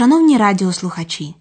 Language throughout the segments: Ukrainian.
Шановні радіослухачі,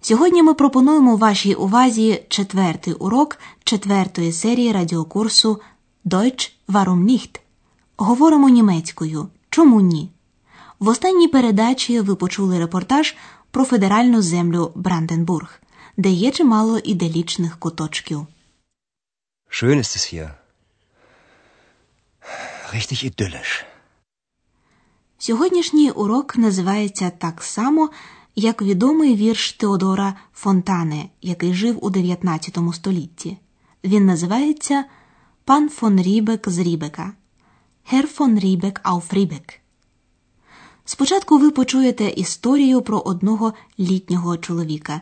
сьогодні ми пропонуємо вашій увазі четвертий урок четвертої серії радіокурсу Deutsch Warum nicht? Говоримо німецькою. Чому ні? В останній передачі ви почули репортаж про федеральну землю Бранденбург, де є чимало іделічних куточків. Schön ist es hier. Richtig idyllisch. Сьогоднішній урок називається так само, як відомий вірш Теодора Фонтане, який жив у 19 столітті. Він називається Пан фон Рібек з Рібека. Herr von Ribbeck auf Ribbeck. Спочатку ви почуєте історію про одного літнього чоловіка,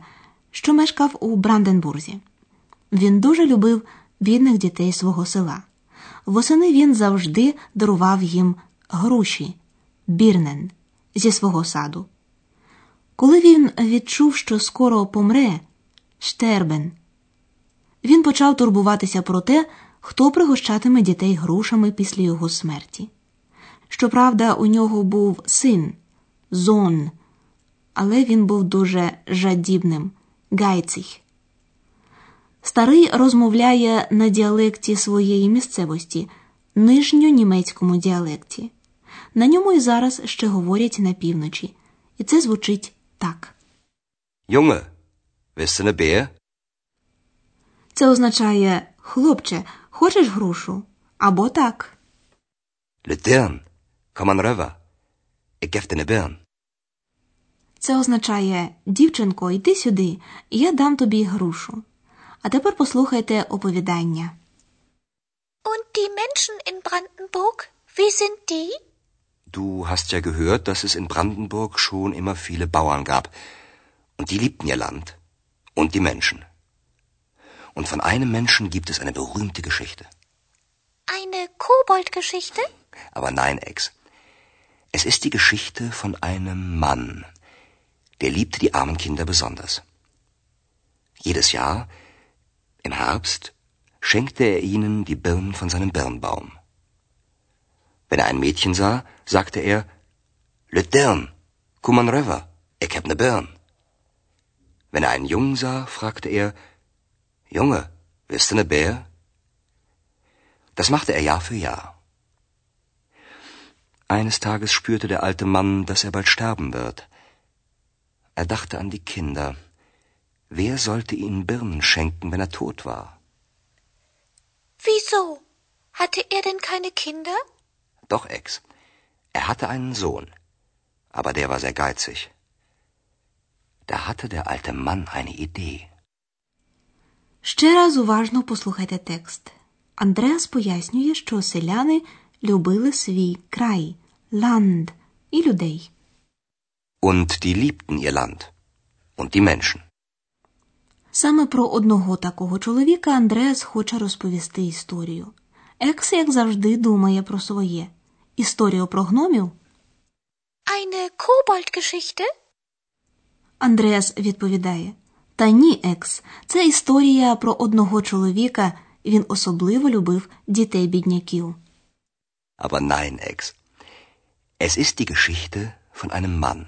що мешкав у Бранденбурзі. Він дуже любив бідних дітей свого села. Восени він завжди дарував їм груші бірнен зі свого саду. Коли він відчув, що скоро помре штербен, він почав турбуватися про те, хто пригощатиме дітей грушами після його смерті. Щоправда, у нього був син зон, але він був дуже жадібним гайцих. Старий розмовляє на діалекті своєї місцевості, нижньонімецькому діалекті. На ньому і зараз ще говорять на півночі, і це звучить так. Junge, du ne Це означає хлопче, хочеш грушу? Або так. Dir ne Birn. Це означає дівчинко, йди сюди, я дам тобі грушу. А тепер послухайте оповідання. Und die Menschen in Brandenburg, wie sind die? Du hast ja gehört, dass es in Brandenburg schon immer viele Bauern gab. Und die liebten ihr Land. Und die Menschen. Und von einem Menschen gibt es eine berühmte Geschichte. Eine Koboldgeschichte? Aber nein, Ex. Es ist die Geschichte von einem Mann. Der liebte die armen Kinder besonders. Jedes Jahr, im Herbst, schenkte er ihnen die Birnen von seinem Birnbaum. Wenn er ein Mädchen sah, sagte er, Lüt Dirn, komm an röver, ich hab ne Birn. Wenn er einen Jungen sah, fragte er, Junge, willst du ne Bär? Das machte er Jahr für Jahr. Eines Tages spürte der alte Mann, dass er bald sterben wird. Er dachte an die Kinder. Wer sollte ihnen Birnen schenken, wenn er tot war? Wieso? Hatte er denn keine Kinder? Doch, Ex. Er hatte einen Sohn. Aber der war sehr geizig. Da hatte der alte Mann eine Idee. Ще раз уважно послухайте текст. Андреас пояснює, що селяни любили свій край, ланд і людей. Und die liebten ihr Land. Und die Menschen. Саме про одного такого чоловіка Андреас хоче розповісти історію. Екс, як завжди, думає про своє. Історію про гномів Eine Koboldgeschichte? Андреас відповідає: Та ні, Екс, це історія про одного чоловіка, він особливо любив дітей бідняків. Aber nein, Ex. Es ist die Geschichte von einem Mann.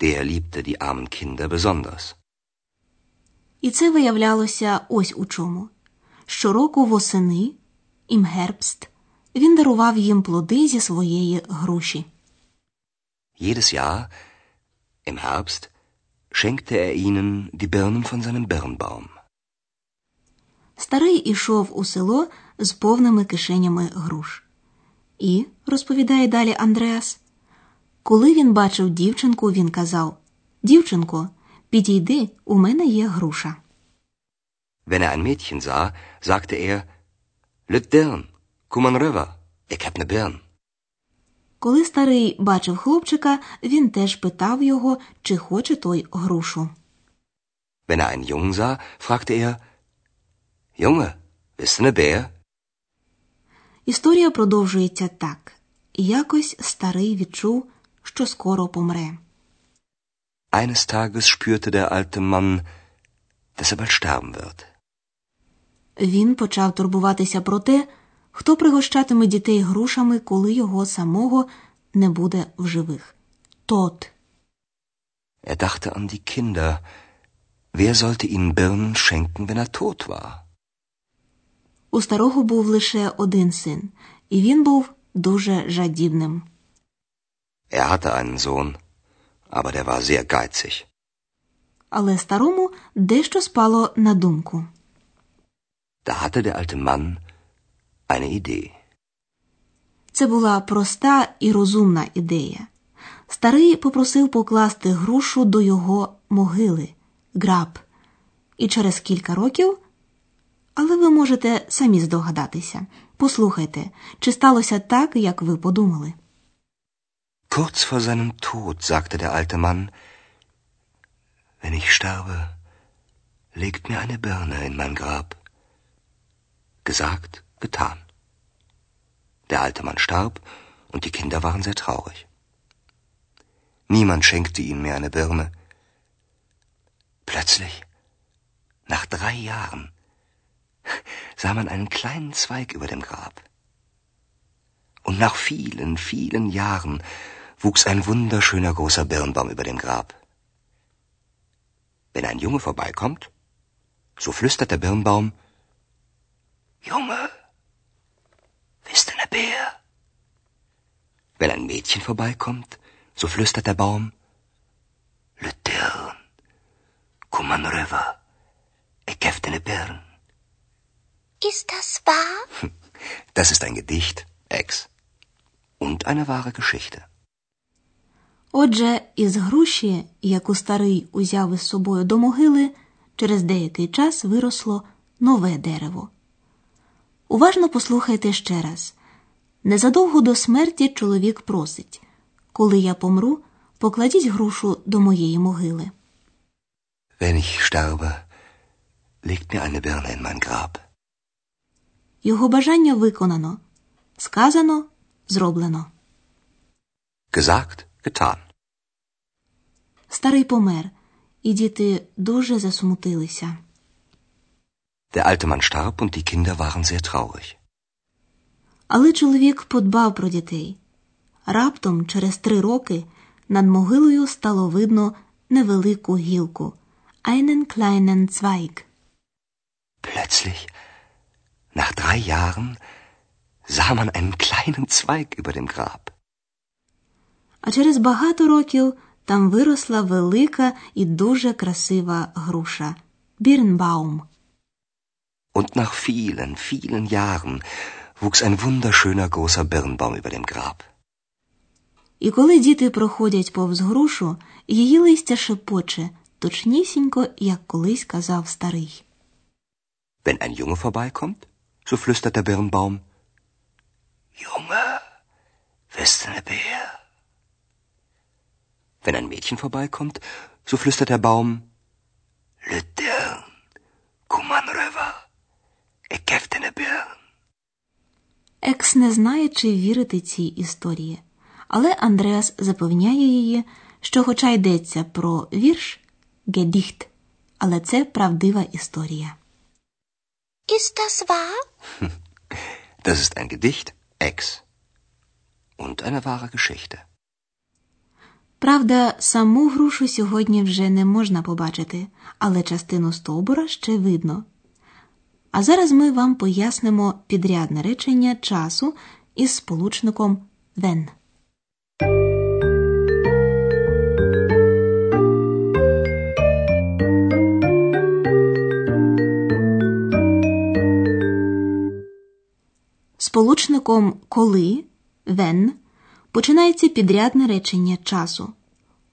Der liebte die armen Kinder besonders. І це виявлялося ось у чому. Щороку восени, ім гербст, він дарував їм плоди зі своєї груші. Jedes Jahr, im Herbst, schenkte er ihnen die Birnen von seinem Birnbaum. Старий ішов у село з повними кишенями груш. І, розповідає далі Андреас, коли він бачив дівчинку, він казав Дівчинко, підійди, у мене є груша. Wenn er ein Mädchen sah, sagte er, Dirn, ne Birn. Коли старий бачив хлопчика, він теж питав його, чи хоче той грушу. Wenn er einen Jungen sah, fragte er, Junge, willst du ne Bär? Історія продовжується так. Якось старий відчув, що скоро помре. Eines Tages spürte der alte Mann, dass er bald sterben wird. Він почав турбуватися про те, хто пригощатиме дітей грушами, коли його самого не буде в живих. Тот. Er dachte an die Kinder. Wer sollte ihnen Birnen schenken, wenn er tot war? У старого був лише один син, і він був дуже жадібним. Er hatte einen Sohn, aber der war sehr geizig. Але старому дещо спало на думку. Da hatte der alte Mann eine Idee. Це була проста і розумна ідея. Старий попросив покласти грушу до його могили граб. І через кілька років. Але ви можете самі здогадатися. Послухайте, чи сталося так, як ви подумали. Kurz vor seinem Tod sagte der alte Mann, wenn ich sterbe, legt mir eine Birne in mein Grab. Gesagt, getan. Der alte Mann starb und die Kinder waren sehr traurig. Niemand schenkte ihnen mehr eine Birne. Plötzlich, nach drei Jahren, sah man einen kleinen Zweig über dem Grab. Und nach vielen, vielen Jahren wuchs ein wunderschöner großer Birnbaum über dem Grab. Wenn ein Junge vorbeikommt, so flüstert der Birnbaum, Junge, bist du ne Bär? Wenn ein Mädchen vorbeikommt, so flüstert der Baum, Le Dirn, Kuman River, ich gäfte ne Birn. Ist das wahr? Das ist ein Gedicht, Ex. Und eine wahre Geschichte. Отже, із груші, яку старий узяв із собою до могили, через деякий час виросло нове дерево. Уважно послухайте ще раз. Незадовго до смерті чоловік просить Коли я помру, покладіть грушу до моєї могили. Wenn ich sterbe, legt mir eine Birne in mein Grab. Його бажання виконано. Сказано, зроблено. Gesagt, getan. Старий помер, і діти дуже засмутилися. Der alte Mann starb und die Kinder waren sehr traurig. Але чоловік подбав про дітей. Раптом, через три роки, над могилою стало видно невелику гілку einen kleinen Zweig. Plötzlich, nach drei Jahren, sah man einen kleinen Zweig über dem Grab. А через багато років там виросла велика і дуже красива груша Бірнбаум. Und nach vielen, vielen Jahren wuchs ein wunderschöner großer Birnbaum über dem Grab. І коли діти проходять повз грушу, її листя шепоче, точнісінько, як колись казав старий. Wenn ein Junge vorbeikommt, so flüstert der Birnbaum, Junge, bist du ne Bär? Wenn ein Mädchen vorbeikommt, so flüstert der Baum, Le Dirn, Kuman River, Екс не знає, чи вірити цій історії, але Андреас запевняє її, що, хоча йдеться про вірш Гедіхт, але це правдива історія. Ist das wahr? Das ist ein Gedicht, Ex. Und eine wahre Geschichte. Правда, саму грушу сьогодні вже не можна побачити, але частину стовбура ще видно. А зараз ми вам пояснимо підрядне речення часу із сполучником «when». Сполучником коли «when» починається підрядне речення часу.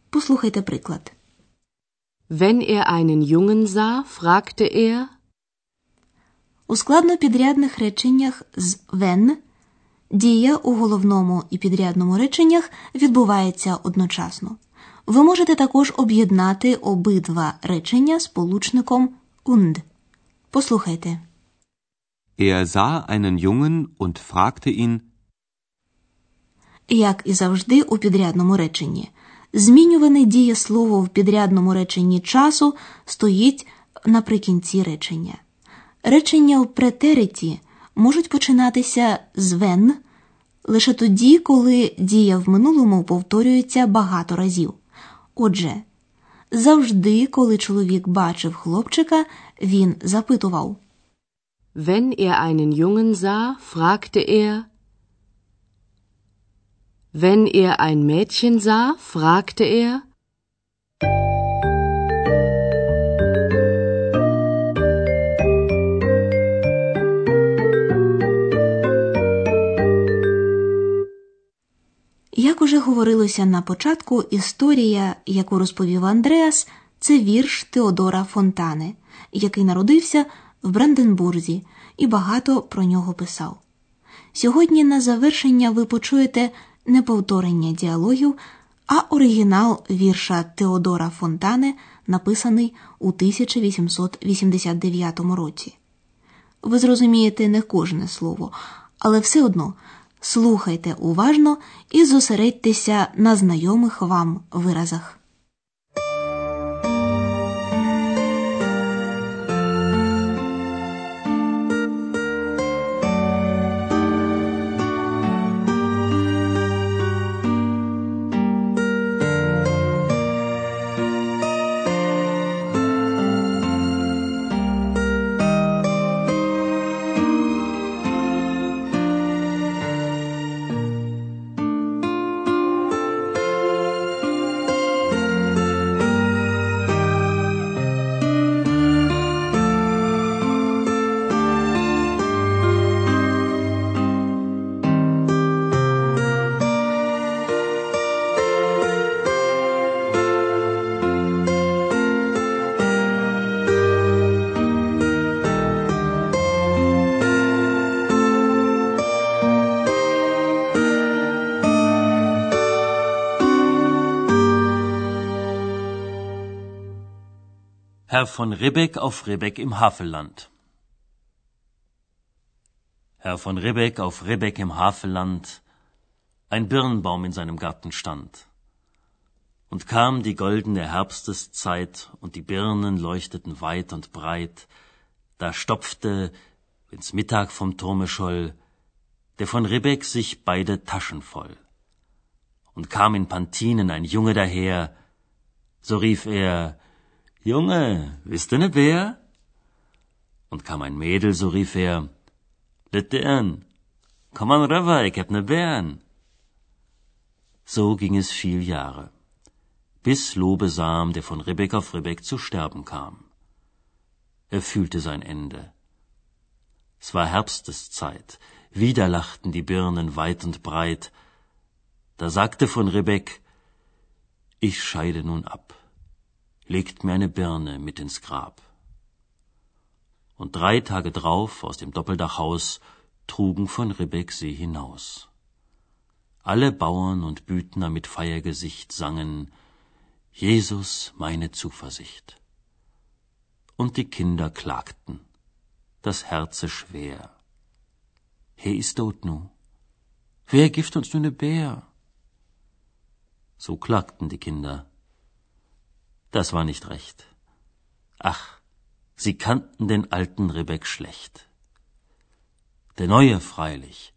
Послухайте приклад. Wenn er einen Jungen sah, fragte er, У складнопідрядних реченнях з «when» дія у головному і підрядному реченнях відбувається одночасно. Ви можете також об'єднати обидва речення сполучником «und». Послухайте. Er sah einen Jungen und fragte ihn, Як і завжди у підрядному реченні. Змінюване дієслово в підрядному реченні часу стоїть наприкінці речення. Речення в претериті можуть починатися з «when» лише тоді, коли дія в минулому повторюється багато разів. Отже, Завжди, коли чоловік бачив хлопчика, він запитував. Wenn er einen Jungen sah, fragte er Wenn er ein Mädchen sah, fragte er говорилося на початку, історія, яку розповів Андреас, це вірш Теодора Фонтане, який народився в Бранденбурзі і багато про нього писав. Сьогодні на завершення ви почуєте не повторення діалогів, а оригінал вірша Теодора Фонтане, написаний у 1889 році. Ви зрозумієте не кожне слово, але все одно слухайте уважно і зосередьтеся на знайомих вам виразах. Herr von Ribbeck auf Ribbeck im Havelland. Herr von Ribbeck auf Ribbeck im Havelland, ein Birnbaum in seinem Garten stand. Und kam die goldene Herbsteszeit, und die Birnen leuchteten weit und breit, da stopfte, wenn's Mittag vom Turme scholl, der von Ribbeck sich beide Taschen voll. Und kam in Pantinen ein Junge daher, so rief er, Junge, bist du ne Bär? Und kam ein Mädel, so rief er, Litern, komm an rüber, ich hab ne Bären. So ging es viel Jahre, bis Lobesam, der von Ribbeck auf Ribbeck zu sterben kam. Er fühlte sein Ende. Es war Herbsteszeit, wieder lachten die Birnen weit und breit. Da sagte von Ribbeck, ich scheide nun ab legt mir eine Birne mit ins Grab. Und drei Tage drauf aus dem Doppeldachhaus trugen von Ribbeck sie hinaus. Alle Bauern und Büdner mit Feiergesicht sangen Jesus meine Zuversicht. Und die Kinder klagten, das Herze schwer. He ist tot nu. Wer gift uns nu ne Bär? So klagten die Kinder das war nicht recht. Ach, sie kannten den alten Rebek schlecht. Der Neue freilich,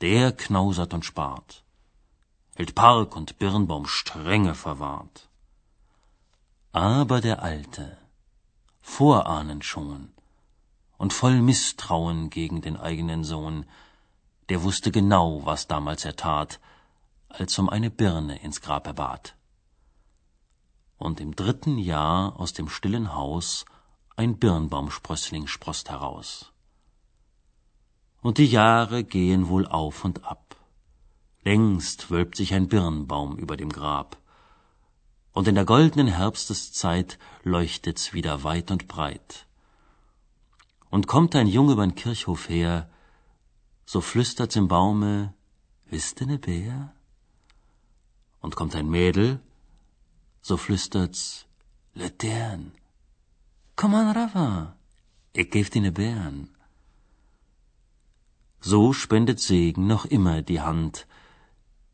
der knausert und spart, hält Park und Birnbaum strenge verwahrt. Aber der Alte, vorahnend schon und voll Misstrauen gegen den eigenen Sohn, der wusste genau, was damals er tat, als um eine Birne ins Grab er bat und im dritten Jahr aus dem stillen Haus ein Birnbaumsprössling sproßt heraus. Und die Jahre gehen wohl auf und ab. Längst wölbt sich ein Birnbaum über dem Grab. Und in der goldenen Herbsteszeit leuchtet's wieder weit und breit. Und kommt ein Junge übern Kirchhof her, so flüstert's im Baume, wisst ne Bär? Und kommt ein Mädel, so flüstert's Latern. Komm an, Rafa, ich geb dir ne Bären. So spendet Segen noch immer die Hand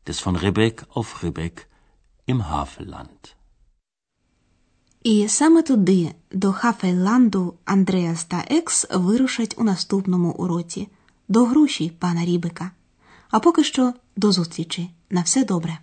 des von Ribbeck auf Ribbeck im Havelland. І саме туди, до Хафелланду, Андреас та Екс вирушать у наступному уроці до груші пана Рібека. А поки що до зустрічі. На все добре.